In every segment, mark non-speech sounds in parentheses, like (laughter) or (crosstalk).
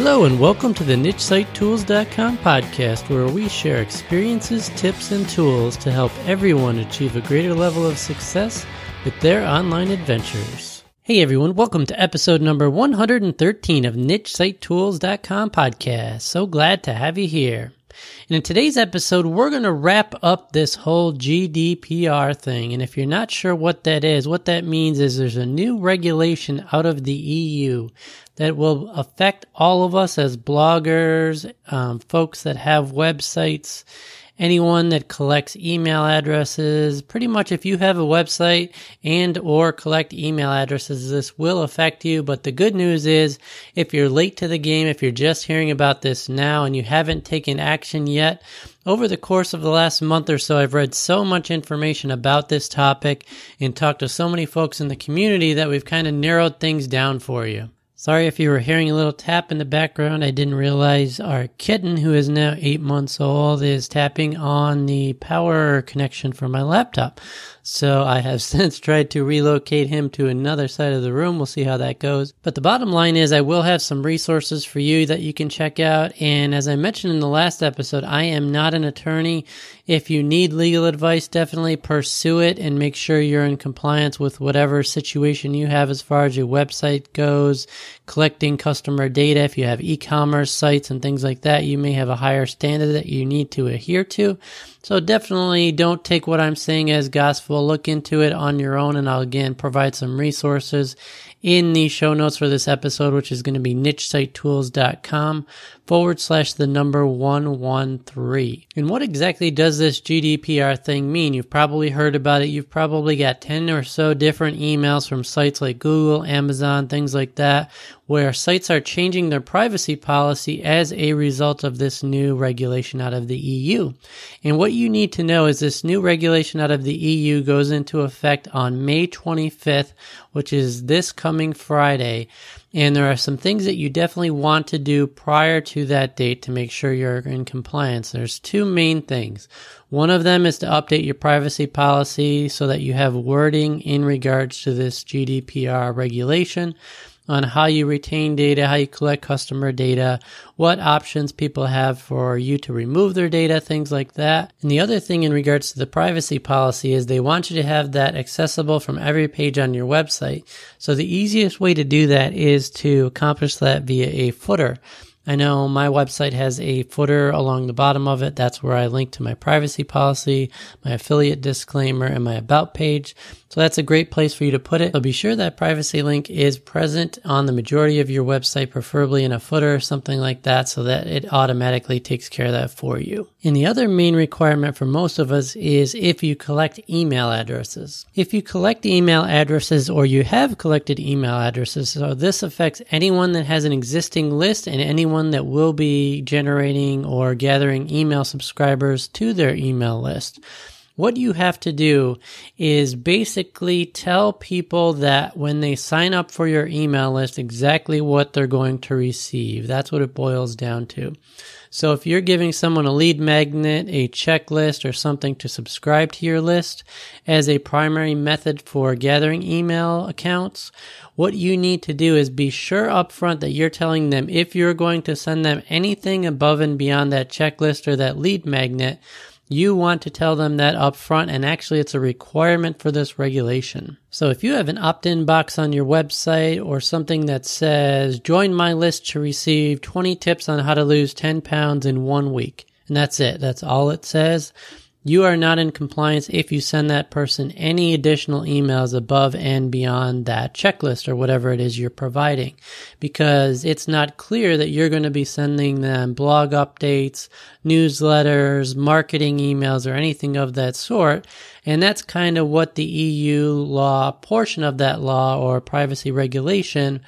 Hello, and welcome to the NicheSiteTools.com podcast, where we share experiences, tips, and tools to help everyone achieve a greater level of success with their online adventures. Hey everyone, welcome to episode number 113 of NicheSiteTools.com podcast. So glad to have you here. And in today's episode, we're going to wrap up this whole GDPR thing. And if you're not sure what that is, what that means is there's a new regulation out of the EU that will affect all of us as bloggers, um, folks that have websites, anyone that collects email addresses pretty much if you have a website and or collect email addresses this will affect you but the good news is if you're late to the game if you're just hearing about this now and you haven't taken action yet over the course of the last month or so, I've read so much information about this topic and talked to so many folks in the community that we've kind of narrowed things down for you. Sorry if you were hearing a little tap in the background. I didn't realize our kitten, who is now eight months old, is tapping on the power connection for my laptop. So I have (laughs) since tried to relocate him to another side of the room. We'll see how that goes. But the bottom line is I will have some resources for you that you can check out. And as I mentioned in the last episode, I am not an attorney. If you need legal advice, definitely pursue it and make sure you're in compliance with whatever situation you have as far as your website goes, collecting customer data. If you have e-commerce sites and things like that, you may have a higher standard that you need to adhere to. So definitely don't take what I'm saying as gospel. Look into it on your own, and I'll again provide some resources in the show notes for this episode, which is going to be nichesitetools.com forward slash the number 113. And what exactly does this GDPR thing mean? You've probably heard about it. You've probably got 10 or so different emails from sites like Google, Amazon, things like that, where sites are changing their privacy policy as a result of this new regulation out of the EU. And what you need to know is this new regulation out of the EU goes into effect on May 25th, which is this coming Friday. And there are some things that you definitely want to do prior to that date to make sure you're in compliance. There's two main things. One of them is to update your privacy policy so that you have wording in regards to this GDPR regulation on how you retain data, how you collect customer data, what options people have for you to remove their data, things like that. And the other thing in regards to the privacy policy is they want you to have that accessible from every page on your website. So the easiest way to do that is to accomplish that via a footer. I know my website has a footer along the bottom of it. That's where I link to my privacy policy, my affiliate disclaimer, and my about page. So that's a great place for you to put it. So be sure that privacy link is present on the majority of your website, preferably in a footer or something like that, so that it automatically takes care of that for you. And the other main requirement for most of us is if you collect email addresses. If you collect email addresses or you have collected email addresses, so this affects anyone that has an existing list and anyone that will be generating or gathering email subscribers to their email list what you have to do is basically tell people that when they sign up for your email list, exactly what they're going to receive. That's what it boils down to. So if you're giving someone a lead magnet, a checklist, or something to subscribe to your list as a primary method for gathering email accounts, what you need to do is be sure upfront that you're telling them if you're going to send them anything above and beyond that checklist or that lead magnet, you want to tell them that up front, and actually, it's a requirement for this regulation. So, if you have an opt in box on your website or something that says, join my list to receive 20 tips on how to lose 10 pounds in one week, and that's it, that's all it says, you are not in compliance if you send that person any additional emails above and beyond that checklist or whatever it is you're providing because it's not clear that you're going to be sending them blog updates, newsletters, marketing emails, or anything of that sort. And that's kind of what the EU law portion of that law or privacy regulation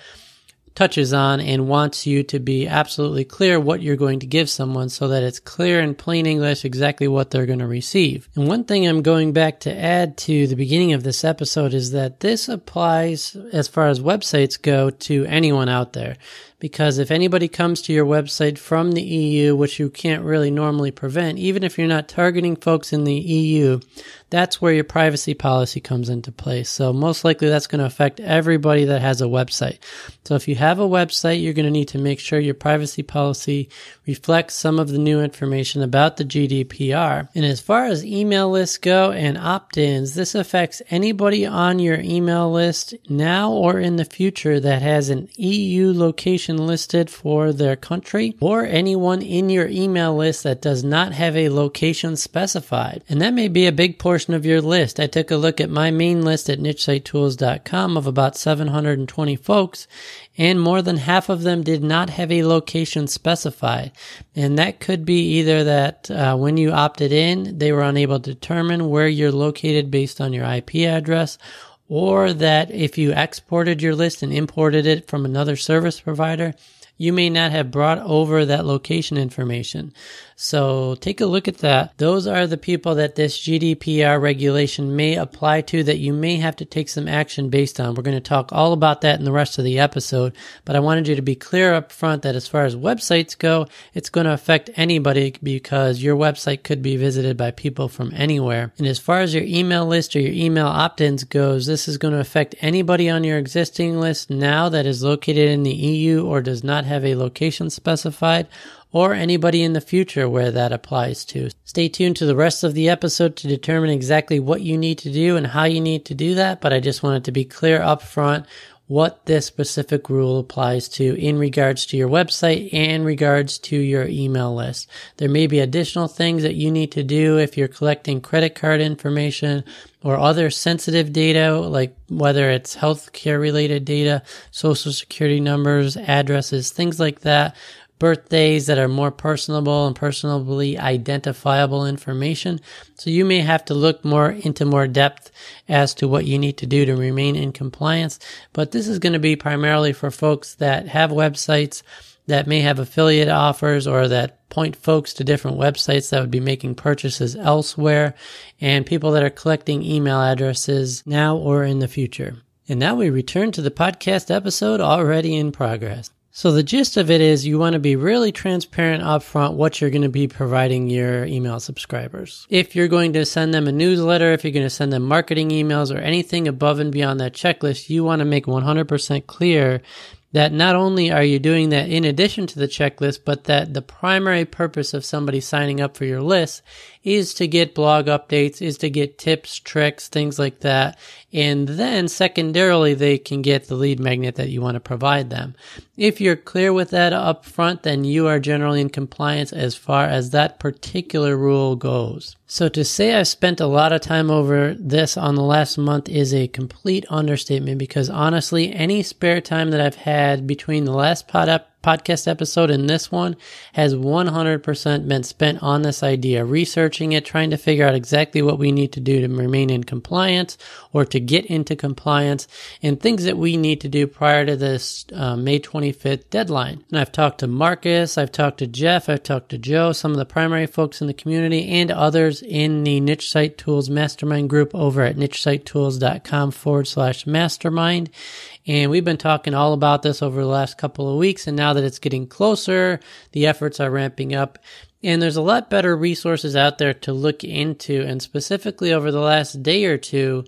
touches on and wants you to be absolutely clear what you're going to give someone so that it's clear in plain English exactly what they're going to receive. And one thing I'm going back to add to the beginning of this episode is that this applies as far as websites go to anyone out there because if anybody comes to your website from the EU, which you can't really normally prevent, even if you're not targeting folks in the EU, that's where your privacy policy comes into place. So most likely that's going to affect everybody that has a website. So if you have a website, you're going to need to make sure your privacy policy reflects some of the new information about the GDPR. And as far as email lists go and opt-ins, this affects anybody on your email list now or in the future that has an EU location listed for their country or anyone in your email list that does not have a location specified. And that may be a big portion of your list. I took a look at my main list at nichesitetools.com of about 720 folks, and more than half of them did not have a location specified. And that could be either that uh, when you opted in, they were unable to determine where you're located based on your IP address, or that if you exported your list and imported it from another service provider, you may not have brought over that location information. So take a look at that. Those are the people that this GDPR regulation may apply to that you may have to take some action based on. We're going to talk all about that in the rest of the episode, but I wanted you to be clear up front that as far as websites go, it's going to affect anybody because your website could be visited by people from anywhere. And as far as your email list or your email opt-ins goes, this is going to affect anybody on your existing list now that is located in the EU or does not have a location specified or anybody in the future where that applies to. Stay tuned to the rest of the episode to determine exactly what you need to do and how you need to do that, but I just wanted to be clear up front what this specific rule applies to in regards to your website and regards to your email list. There may be additional things that you need to do if you're collecting credit card information or other sensitive data, like whether it's healthcare related data, social security numbers, addresses, things like that birthdays that are more personable and personally identifiable information. So you may have to look more into more depth as to what you need to do to remain in compliance. But this is going to be primarily for folks that have websites that may have affiliate offers or that point folks to different websites that would be making purchases elsewhere and people that are collecting email addresses now or in the future. And now we return to the podcast episode already in progress. So the gist of it is you want to be really transparent upfront what you're going to be providing your email subscribers. If you're going to send them a newsletter, if you're going to send them marketing emails or anything above and beyond that checklist, you want to make 100% clear that not only are you doing that in addition to the checklist, but that the primary purpose of somebody signing up for your list is to get blog updates, is to get tips, tricks, things like that. And then secondarily, they can get the lead magnet that you want to provide them. If you're clear with that up front, then you are generally in compliance as far as that particular rule goes. So to say I've spent a lot of time over this on the last month is a complete understatement because honestly, any spare time that I've had between the last pod up podcast episode and this one has 100% been spent on this idea, researching it, trying to figure out exactly what we need to do to remain in compliance or to get into compliance and things that we need to do prior to this uh, May 25th deadline. And I've talked to Marcus, I've talked to Jeff, I've talked to Joe, some of the primary folks in the community and others in the Niche Site Tools Mastermind group over at nichesitetools.com forward slash mastermind. And we've been talking all about this over the last couple of weeks. And now that it's getting closer, the efforts are ramping up. And there's a lot better resources out there to look into. And specifically over the last day or two,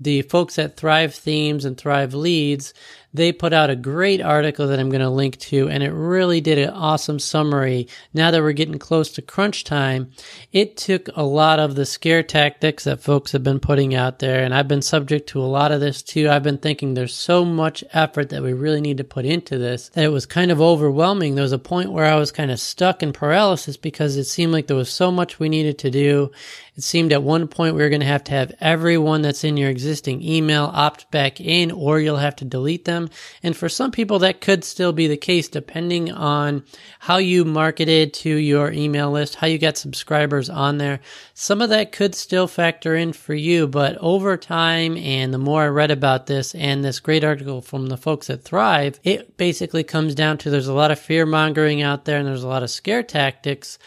the folks at Thrive Themes and Thrive Leads they put out a great article that I'm going to link to, and it really did an awesome summary. Now that we're getting close to crunch time, it took a lot of the scare tactics that folks have been putting out there, and I've been subject to a lot of this too. I've been thinking there's so much effort that we really need to put into this that it was kind of overwhelming. There was a point where I was kind of stuck in paralysis because it seemed like there was so much we needed to do. It seemed at one point we were going to have to have everyone that's in your existing email opt back in, or you'll have to delete them. And for some people, that could still be the case depending on how you marketed to your email list, how you got subscribers on there. Some of that could still factor in for you, but over time, and the more I read about this and this great article from the folks at Thrive, it basically comes down to there's a lot of fear mongering out there and there's a lot of scare tactics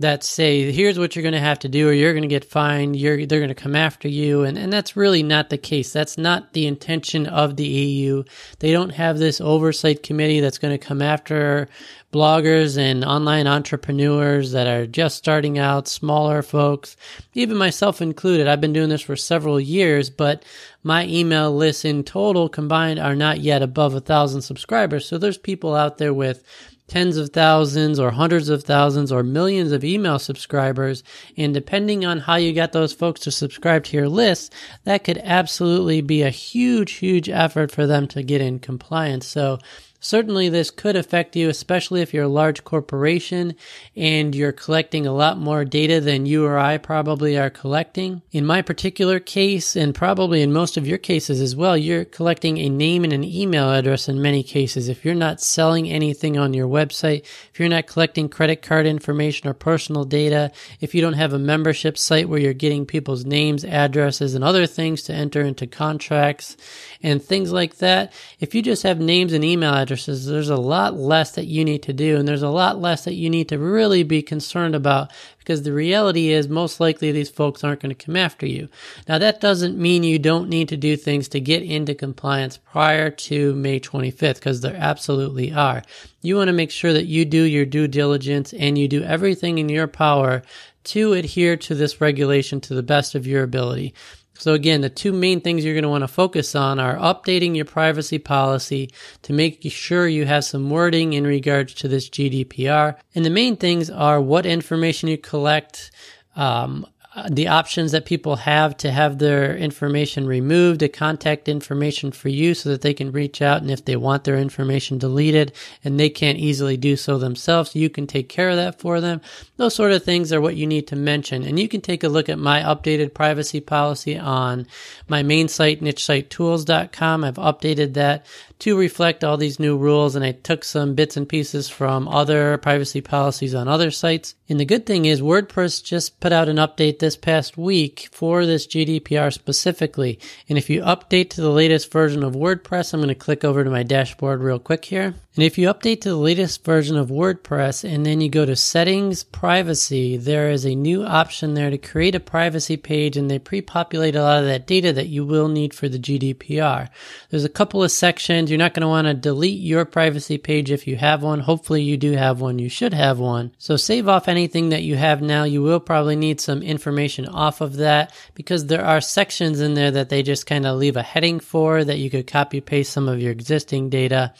that say here's what you're going to have to do or you're going to get fined you're they're going to come after you and and that's really not the case. That's not the intention of the EU they don't have this oversight committee that's going to come after bloggers and online entrepreneurs that are just starting out smaller folks even myself included. I've been doing this for several years but my email lists in total combined are not yet above a thousand subscribers. So there's people out there with tens of thousands or hundreds of thousands or millions of email subscribers. And depending on how you got those folks to subscribe to your list, that could absolutely be a huge, huge effort for them to get in compliance. So Certainly, this could affect you, especially if you're a large corporation and you're collecting a lot more data than you or I probably are collecting. In my particular case, and probably in most of your cases as well, you're collecting a name and an email address in many cases. If you're not selling anything on your website, if you're not collecting credit card information or personal data, if you don't have a membership site where you're getting people's names, addresses, and other things to enter into contracts and things like that, if you just have names and email addresses, addresses, there's a lot less that you need to do, and there's a lot less that you need to really be concerned about because the reality is most likely these folks aren't going to come after you. Now, that doesn't mean you don't need to do things to get into compliance prior to May 25th because there absolutely are. You want to make sure that you do your due diligence and you do everything in your power to adhere to this regulation to the best of your ability. So again, the two main things you're going to want to focus on are updating your privacy policy to make sure you have some wording in regards to this GDPR. And the main things are what information you collect, um, the options that people have to have their information removed, the contact information for you so that they can reach out and if they want their information deleted and they can't easily do so themselves, you can take care of that for them. Those sort of things are what you need to mention. And you can take a look at my updated privacy policy on my main site, nichesitetools.com. I've updated that to reflect all these new rules and I took some bits and pieces from other privacy policies on other sites. And the good thing is WordPress just put out an update this past week for this GDPR specifically. And if you update to the latest version of WordPress, I'm going to click over to my dashboard real quick here. And if you update to the latest version of WordPress and then you go to settings privacy, there is a new option there to create a privacy page and they pre-populate a lot of that data that you will need for the GDPR. There's a couple of sections. You're not going to want to delete your privacy page if you have one. Hopefully you do have one. You should have one. So save off anything that you have now. You will probably need some information off of that because there are sections in there that they just kind of leave a heading for that you could copy paste some of your existing data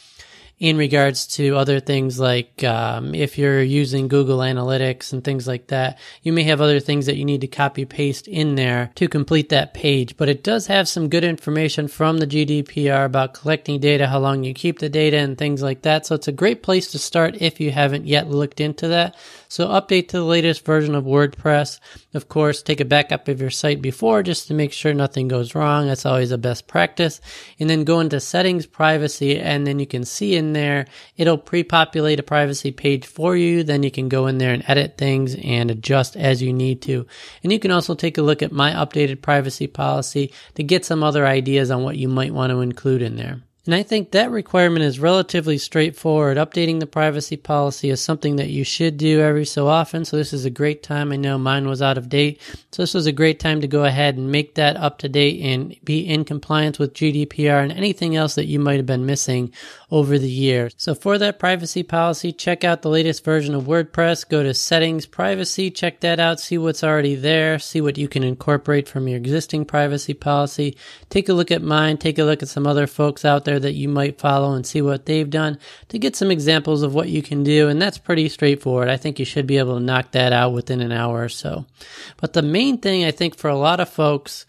in regards to other things like um, if you're using Google Analytics and things like that, you may have other things that you need to copy paste in there to complete that page. But it does have some good information from the GDPR about collecting data, how long you keep the data, and things like that. So it's a great place to start if you haven't yet looked into that. So update to the latest version of WordPress. Of course, take a backup of your site before just to make sure nothing goes wrong. That's always a best practice. And then go into settings, privacy, and then you can see in there, it'll pre-populate a privacy page for you. Then you can go in there and edit things and adjust as you need to. And you can also take a look at my updated privacy policy to get some other ideas on what you might want to include in there. And I think that requirement is relatively straightforward. Updating the privacy policy is something that you should do every so often. So this is a great time. I know mine was out of date. So this was a great time to go ahead and make that up to date and be in compliance with GDPR and anything else that you might have been missing over the years. So for that privacy policy, check out the latest version of WordPress. Go to settings, privacy, check that out, see what's already there, see what you can incorporate from your existing privacy policy. Take a look at mine, take a look at some other folks out there that you might follow and see what they've done to get some examples of what you can do. And that's pretty straightforward. I think you should be able to knock that out within an hour or so. But the main thing I think for a lot of folks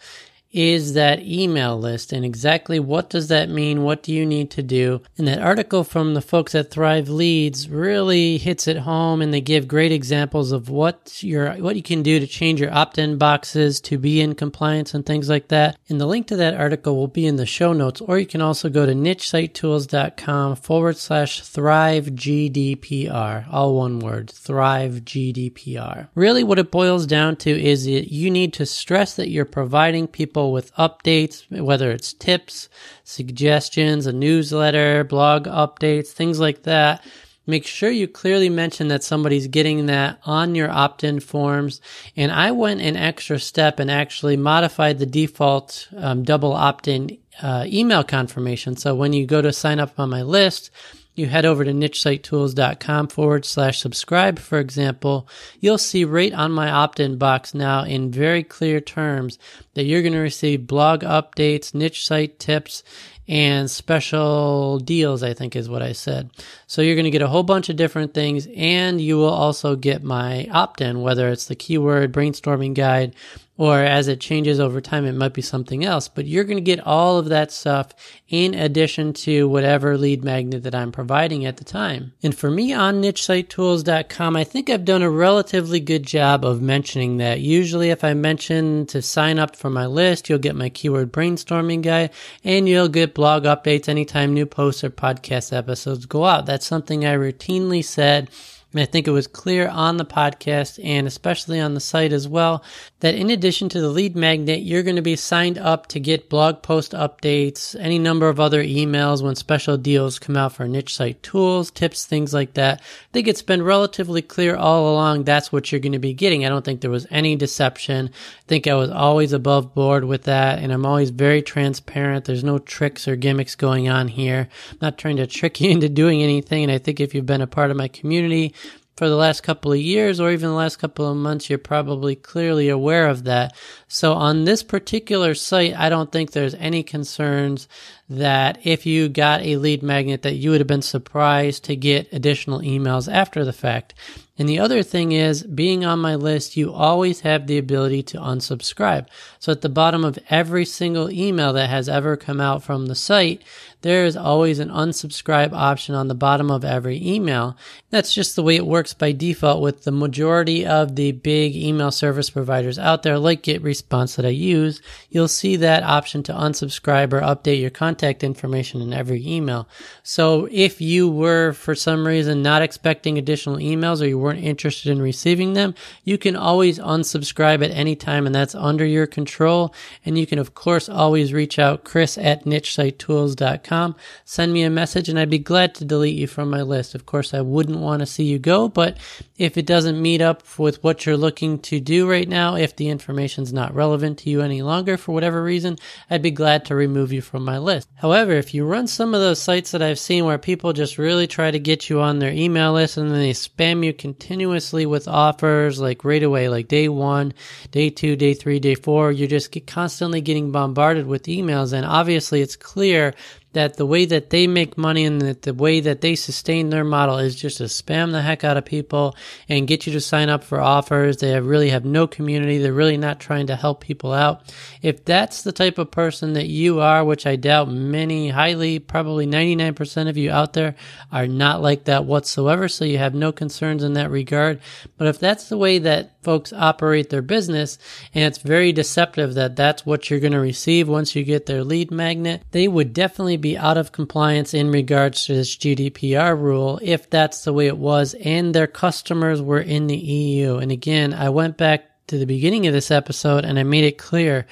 is that email list and exactly what does that mean? What do you need to do? And that article from the folks at Thrive Leads really hits it home and they give great examples of what your what you can do to change your opt-in boxes to be in compliance and things like that. And the link to that article will be in the show notes, or you can also go to nichesitetools.com forward slash thrive GDPR. All one word, thrive GDPR. Really what it boils down to is you need to stress that you're providing people people with updates, whether it's tips, suggestions, a newsletter, blog updates, things like that. make sure you clearly mention that somebody's getting that on your opt-in forms. And I went an extra step and actually modified the default um, double opt-in uh, email confirmation. So when you go to sign up on my list, you head over to nichesitetools.com forward slash subscribe, for example, you'll see right on my opt in box now in very clear terms that you're going to receive blog updates, niche site tips, and special deals, I think is what I said. So you're going to get a whole bunch of different things and you will also get my opt in, whether it's the keyword brainstorming guide or as it changes over time, it might be something else. But you're going to get all of that stuff in addition to whatever lead magnet that I'm providing at the time. And for me on nichesitetools.com, I think I've done a relatively good job of mentioning that. Usually, if I mention to sign up for my list, you'll get my keyword brainstorming guide and you'll get blog updates anytime new posts or podcast episodes go out. That's something I routinely said and I think it was clear on the podcast and especially on the site as well that in addition to the lead magnet, you're going to be signed up to get blog post updates, any number of other emails when special deals come out for niche site tools, tips, things like that. I think it's been relatively clear all along that's what you're going to be getting. I don't think there was any deception. I think I was always above board with that and I'm always very transparent. There's no tricks or gimmicks going on here. I'm not trying to trick (laughs) you into doing anything. And I think if you've been a part of my community, for the last couple of years or even the last couple of months, you're probably clearly aware of that. So on this particular site, I don't think there's any concerns that if you got a lead magnet that you would have been surprised to get additional emails after the fact. And the other thing is being on my list, you always have the ability to unsubscribe. So at the bottom of every single email that has ever come out from the site, there is always an unsubscribe option on the bottom of every email. That's just the way it works by default with the majority of the big email service providers out there, like GetResponse that I use. You'll see that option to unsubscribe or update your contact information in every email. So if you were for some reason not expecting additional emails or you were weren't interested in receiving them, you can always unsubscribe at any time and that's under your control. And you can of course always reach out, Chris at nichesitetools.com. Send me a message and I'd be glad to delete you from my list. Of course, I wouldn't want to see you go, but if it doesn't meet up with what you're looking to do right now, if the information's not relevant to you any longer for whatever reason, I'd be glad to remove you from my list. However, if you run some of those sites that I've seen where people just really try to get you on their email list and then they spam you continuously with offers like right away, like day one, day two, day three, day four. You're just constantly getting bombarded with emails. And obviously it's clear that the way that they make money and that the way that they sustain their model is just to spam the heck out of people and get you to sign up for offers. They have really have no community. They're really not trying to help people out. If that's the type of person that you are, which I doubt many, highly, probably 99% of you out there are not like that whatsoever. So you have no concerns in that regard. But if that's the way that folks operate their business and it's very deceptive that that's what you're going to receive once you get their lead magnet, they would definitely be out of compliance in regards to this GDPR rule if that's the way it was and their customers were in the EU. And again, I went back to the beginning of this episode and I made it clear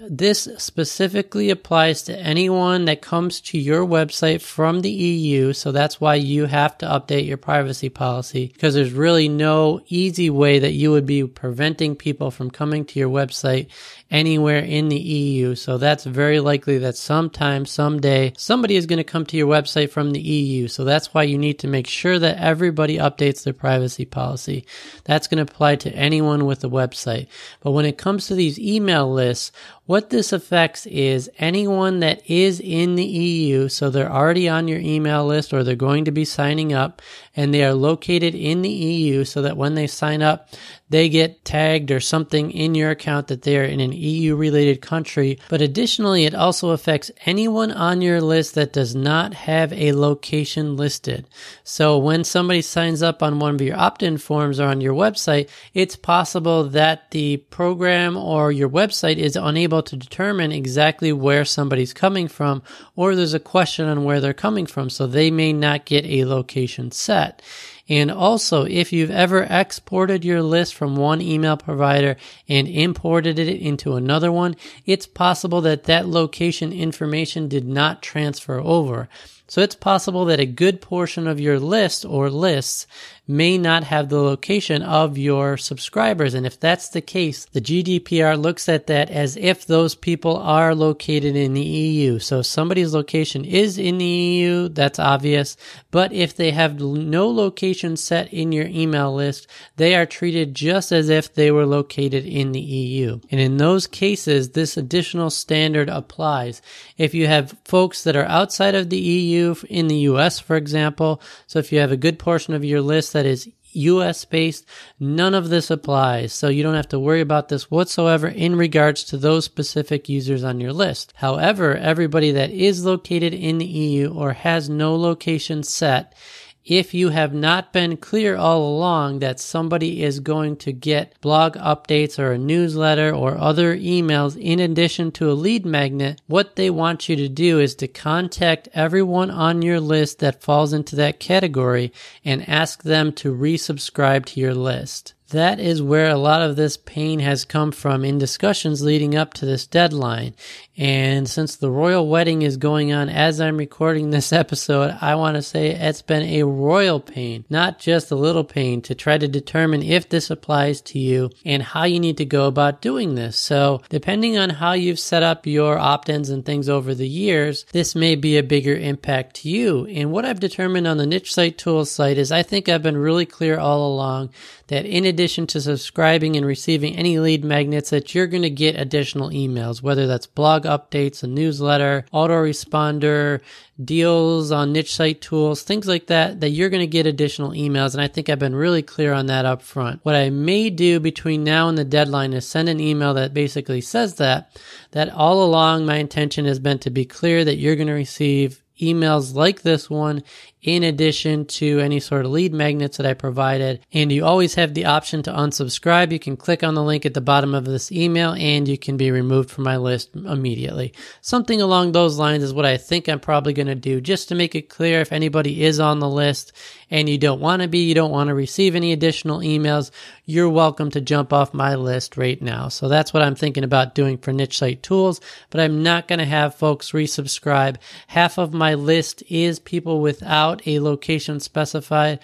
this specifically applies to anyone that comes to your website from the EU. So that's why you have to update your privacy policy because there's really no easy way that you would be preventing people from coming to your website anywhere in the EU. So that's very likely that sometime, someday, somebody is going to come to your website from the EU. So that's why you need to make sure that everybody updates their privacy policy. That's going to apply to anyone with a website. But when it comes to these email lists, what this affects is anyone that is in the EU, so they're already on your email list or they're going to be signing up and they are located in the EU so that when they sign up, they get tagged or something in your account that they are in an EU related country. But additionally, it also affects anyone on your list that does not have a location listed. So when somebody signs up on one of your opt in forms or on your website, it's possible that the program or your website is unable to determine exactly where somebody's coming from, or there's a question on where they're coming from. So they may not get a location set. And also, if you've ever exported your list from one email provider and imported it into another one, it's possible that that location information did not transfer over. So it's possible that a good portion of your list or lists may not have the location of your subscribers. And if that's the case, the GDPR looks at that as if those people are located in the EU. So if somebody's location is in the EU, that's obvious. But if they have no location set in your email list, they are treated just as if they were located in the EU. And in those cases, this additional standard applies. If you have folks that are outside of the EU, in the US, for example, so if you have a good portion of your list that is US based, none of this applies. So you don't have to worry about this whatsoever in regards to those specific users on your list. However, everybody that is located in the EU or has no location set if you have not been clear all along that somebody is going to get blog updates or a newsletter or other emails in addition to a lead magnet, what they want you to do is to contact everyone on your list that falls into that category and ask them to resubscribe to your list. That is where a lot of this pain has come from in discussions leading up to this deadline. And since the royal wedding is going on as I'm recording this (laughs) episode, I want to say it's been a royal pain, not just a little pain, to try to determine if this applies to you and how you need to go about doing this. So, depending on how you've set up your opt ins and things over the years, this may be a bigger impact to you. And what I've determined on the Niche Site Tools site is I think I've been really clear all along that in addition to subscribing and receiving any lead magnets, that you're going to get additional emails, whether that's blog updates, a newsletter, autoresponder, deals on niche site tools, things like that, that you're going to get additional emails. And I think I've been really clear on that up front. What I may do between now and the deadline is send an email that basically says that, that all along my intention has been to be clear that you're going to receive emails like this one in addition to any sort of lead magnets that I provided. And you always have the option to unsubscribe. You can click on the link at the bottom of this email and you can be removed from my list immediately. Something along those lines is what I think I'm probably going to do just to make it clear if anybody is on the list and you don't want to be, you don't want to receive any additional emails, you're welcome to jump off my list right now. So that's what I'm thinking about doing for niche site tools, but I'm not going to have folks resubscribe. Half of my list is people without without a location specified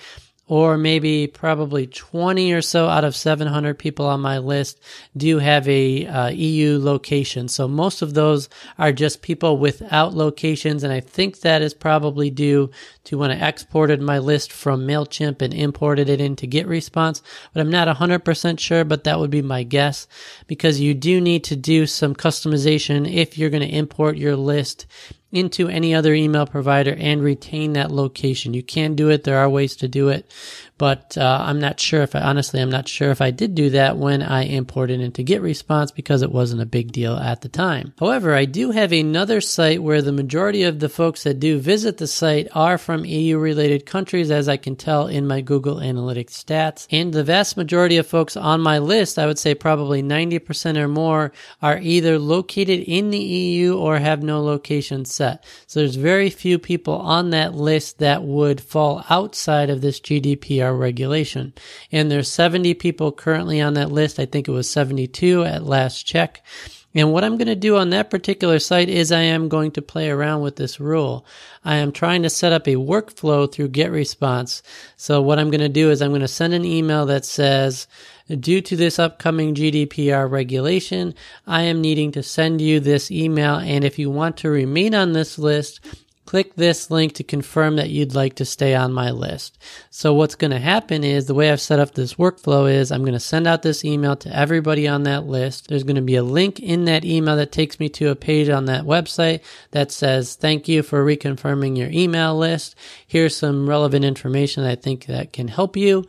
or maybe probably 20 or so out of 700 people on my list do have a uh, EU location. So most of those are just people without locations. And I think that is probably due to when I exported my list from MailChimp and imported it into GetResponse. But I'm not 100% sure, but that would be my guess because you do need to do some customization if you're going to import your list into any other email provider and retain that location. You can do it. There are ways to do it, but uh, I'm not sure if I honestly I'm not sure if I did do that when I imported into GetResponse because it wasn't a big deal at the time. However, I do have another site where the majority of the folks that do visit the site are from EU related countries, as I can tell in my Google Analytics stats, and the vast majority of folks on my list, I would say probably 90% or more, are either located in the EU or have no location set. So there's very few people on that list that would fall outside of this GDPR regulation. And there's 70 people currently on that list. I think it was 72 at last check. And what I'm going to do on that particular site is I am going to play around with this rule. I am trying to set up a workflow through GetResponse. So what I'm going to do is I'm going to send an email that says, due to this upcoming GDPR regulation, I am needing to send you this email. And if you want to remain on this list, click this link to confirm that you'd like to stay on my list. So what's going to happen is the way I've set up this workflow is I'm going to send out this email to everybody on that list. There's going to be a link in that email that takes me to a page on that website that says, thank you for reconfirming your email list. Here's some relevant information I think that can help you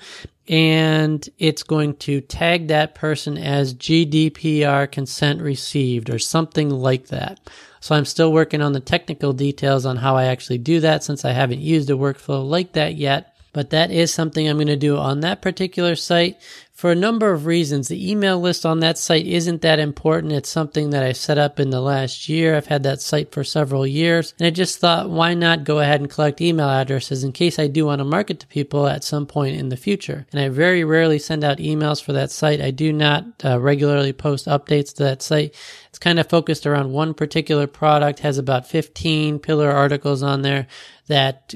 and it's going to tag that person as GDPR consent received or something like that. So I'm still working on the technical details on how I actually do that since I haven't used a workflow like that yet. But that is something I'm going to do on that particular site for a number of reasons. The email list on that site isn't that important. It's something that I set up in the last year. I've had that site for several years and I just thought, why not go ahead and collect email addresses in case I do want to market to people at some point in the future. And I very rarely send out emails for that site. I do not uh, regularly post updates to that site. Kind of focused around one particular product, has about 15 pillar articles on there that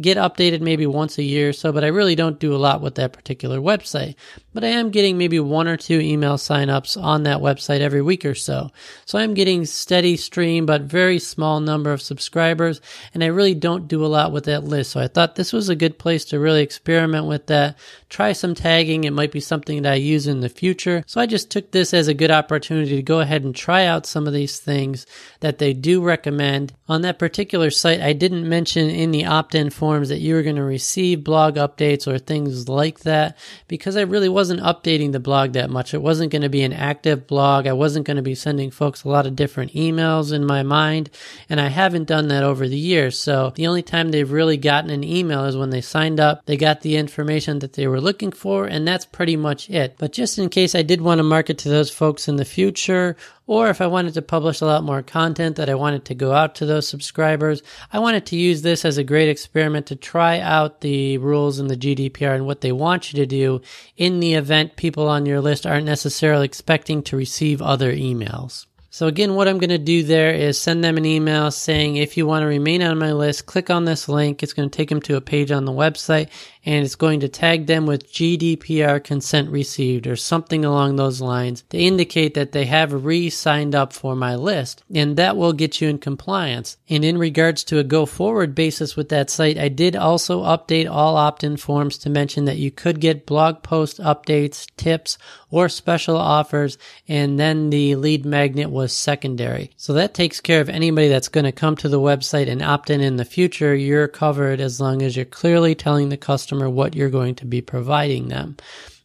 get updated maybe once a year or so, but I really don't do a lot with that particular website. But I am getting maybe one or two email signups on that website every week or so. So I'm getting steady stream, but very small number of subscribers, and I really don't do a lot with that list. So I thought this was a good place to really experiment with that, try some tagging. It might be something that I use in the future. So I just took this as a good opportunity to go ahead and try out some of these things that they do recommend. On that particular site, I didn't mention in the opt in forms that you were going to receive blog updates or things like that because I really wasn't updating the blog that much. It wasn't going to be an active blog. I wasn't going to be sending folks a lot of different emails in my mind, and I haven't done that over the years. So the only time they've really gotten an email is when they signed up, they got the information that they were looking for, and that's pretty much it. But just in case I did want to market to those folks in the future, or if I wanted to publish a lot more content that I wanted to go out to those subscribers, I wanted to use this as a great experiment to try out the rules in the GDPR and what they want you to do in the event people on your list aren't necessarily expecting to receive other emails. So again, what I'm going to do there is send them an email saying, if you want to remain on my list, click on this link. It's going to take them to a page on the website and it's going to tag them with GDPR consent received or something along those lines to indicate that they have re-signed up for my list. And that will get you in compliance. And in regards to a go forward basis with that site, I did also update all opt-in forms to mention that you could get blog post updates, tips, or special offers. And then the lead magnet was secondary. So that takes care of anybody that's going to come to the website and opt in in the future. You're covered as long as you're clearly telling the customer customer what you're going to be providing them.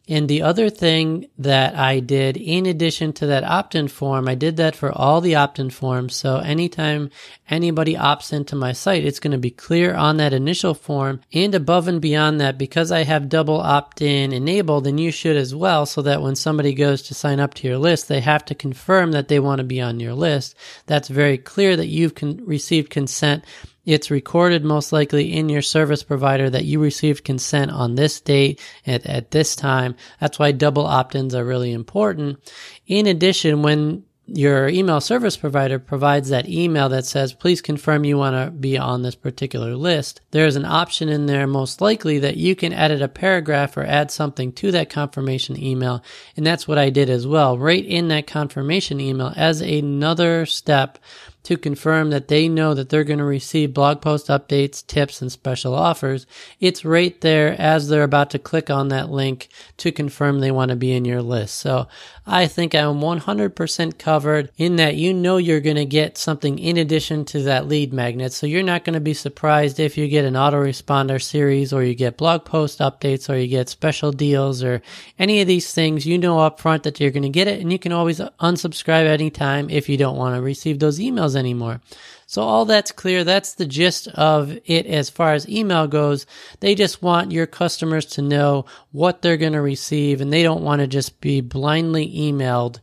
And the other thing that I did in addition to that opt-in form, I did that for all the opt-in forms. So anytime anybody opts into my site, it's going to be clear on that initial form and above and beyond that, because I have double opt-in enabled and you should as well. So that when somebody goes to sign up to your list, they have to confirm that they want to be on your list. That's very clear that you've con- received consent it's recorded most likely in your service provider that you received consent on this date at, at this time. That's why double opt-ins are really important. In addition, when your email service provider provides that email that says, please confirm you want to be on this particular list. There's an option in there, most likely, that you can edit a paragraph or add something to that confirmation email. And that's what I did as well. Right in that confirmation email as another step to confirm that they know that they're going to receive blog post updates, tips, and special offers. It's right there as they're about to click on that link to confirm they want to be in your list. So I think I'm 100% covered in that you know you're going to get something in addition to that lead magnet. So you're not going to be surprised if you get an autoresponder series or you get blog post updates or you get special deals or any of these things. You know upfront that you're going to get it and you can always unsubscribe at any time if you don't want to receive those emails emails anymore. So all that's clear. That's the gist of it as far as email goes. They just want your customers to know what they're going to receive and they don't want to just be blindly emailed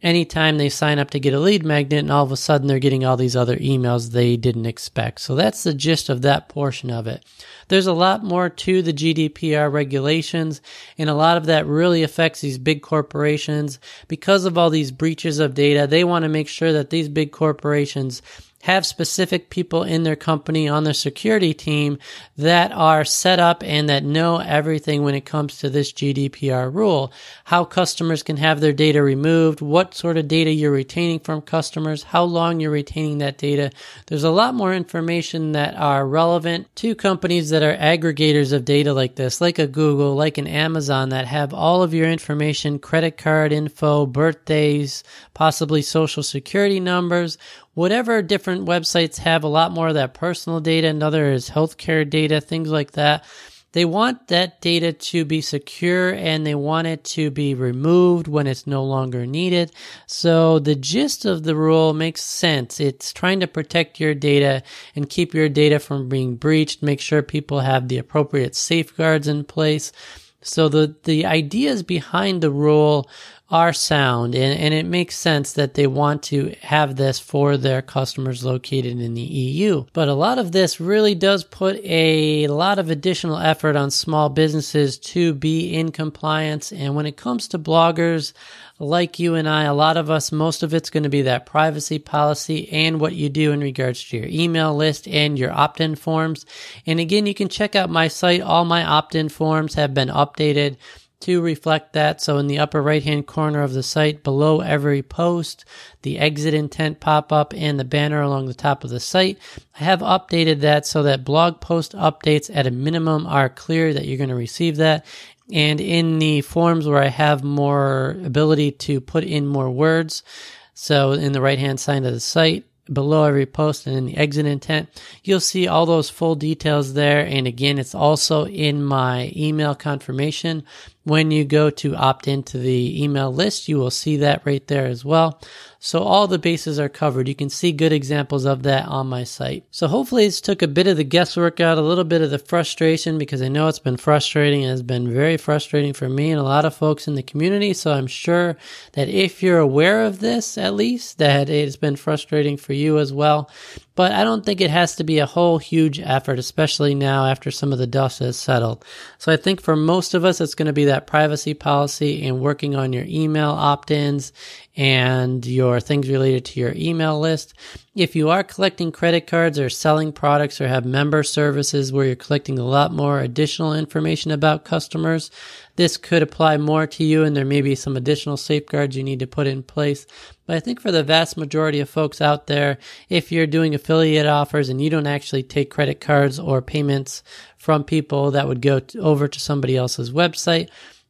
anytime they sign up to get a lead magnet and all of a sudden they're getting all these other emails they didn't expect. So that's the gist of that portion of it. There's a lot more to the GDPR regulations and a lot of that really affects these big corporations because of all these breaches of data. They want to make sure that these big corporations have specific people in their company on their security team that are set up and that know everything when it comes to this GDPR rule. How customers can have their data removed, what sort of data you're retaining from customers, how long you're retaining that data. There's a lot more information that are relevant to companies that are aggregators of data like this, like a Google, like an Amazon that have all of your information, credit card info, birthdays, possibly social security numbers, whatever different websites have a lot more of that personal data, another is healthcare data, things like that. They want that data to be secure and they want it to be removed when it's no longer needed. So the gist of the rule makes sense. It's trying to protect your data and keep your data from being breached, make sure people have the appropriate safeguards in place. So the, the ideas behind the rule are sound and, and it makes sense that they want to have this for their customers located in the EU. But a lot of this really does put a lot of additional effort on small businesses to be in compliance. And when it comes to bloggers, like you and I, a lot of us, most of it's going to be that privacy policy and what you do in regards to your email list and your opt in forms. And again, you can check out my site. All my opt in forms have been updated to reflect that. So in the upper right hand corner of the site below every post, the exit intent pop up and the banner along the top of the site. I have updated that so that blog post updates at a minimum are clear that you're going to receive that. And in the forms where I have more ability to put in more words, so in the right hand side of the site, below every post and in the exit intent. You'll see all those full details there. And again, it's also in my email confirmation. When you go to opt into the email list, you will see that right there as well. So all the bases are covered. You can see good examples of that on my site. So hopefully this took a bit of the guesswork out, a little bit of the frustration because I know it's been frustrating. It has been very frustrating for me and a lot of folks in the community. So I'm sure that if you're aware of this, at least that it's been frustrating for you as well. But I don't think it has to be a whole huge effort, especially now after some of the dust has settled. So I think for most of us, it's going to be that privacy policy and working on your email opt-ins and your things related to your email list. If you are collecting credit cards or selling products or have member services where you're collecting a lot more additional information about customers, this could apply more to you and there may be some additional safeguards you need to put in place. But I think for the vast majority of folks out there, if you're doing affiliate offers and you don't actually take credit cards or payments from people that would go to, over to somebody else's website,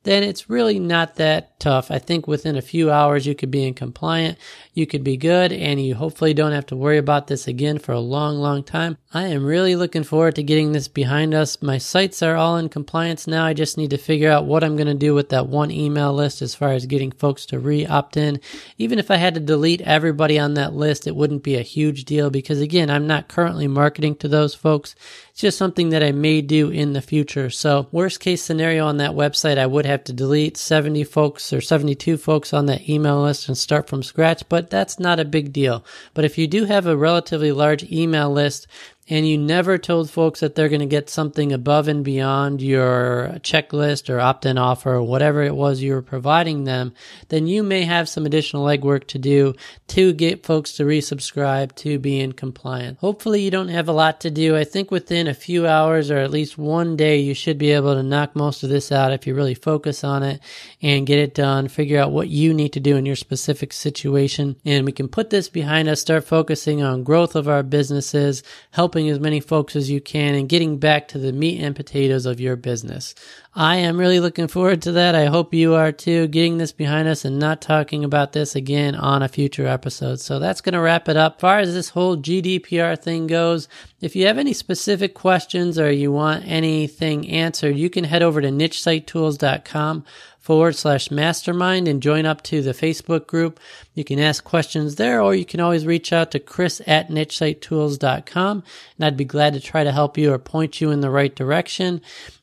then it's really not that tough. I think within a few hours you could be in compliant, you could be good, and you hopefully don't have to worry about this again for a long, long time. I am really looking forward to getting this behind us. My sites are all in compliance now. I just need to figure out what I'm going to do with that one email list as far as getting folks to re opt in. Even if I had to delete everybody on that list, it wouldn't be a huge deal because again, I'm not currently marketing to those folks. Just something that I may do in the future. So worst case scenario on that website, I would have to delete 70 folks or 72 folks on that email list and start from scratch, but that's not a big deal. But if you do have a relatively large email list, and you never told folks that they're going to get something above and beyond your checklist or opt in offer or whatever it was you were providing them, then you may have some additional legwork to do to get folks to resubscribe to be in compliance. Hopefully, you don't have a lot to do. I think within a few hours or at least one day, you should be able to knock most of this out if you really focus on it and get it done. Figure out what you need to do in your specific situation. And we can put this behind us, start focusing on growth of our businesses, helping helping as many folks as you can and getting back to the meat and potatoes of your business. I am really looking forward to that. I hope you are too, getting this behind us and not talking about this again on a future episode. So that's going to wrap it up. As far as this whole GDPR thing goes, if you have any specific questions or you want anything answered, you can head over to nichesitetools.com forward slash mastermind and join up to the Facebook group. You can ask questions there, or you can always reach out to Chris at nichesitetools.com, and I'd be glad to try to help you or point you in the right direction.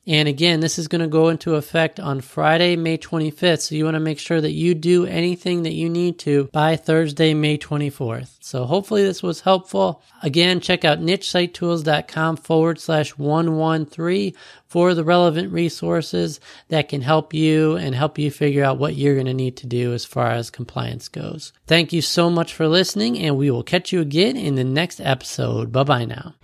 And again, this is going to go into effect on Friday, May 25th. So you want to make sure that you do anything that you need to by Thursday, May 24th. So hopefully this was helpful. Again, check out nichesitetools.com forward slash 113 for the relevant resources that can help you and help you figure out what you're going to need to do as far as compliance goes. Thank you so much for listening and we will catch you again in the next episode. Bye bye now.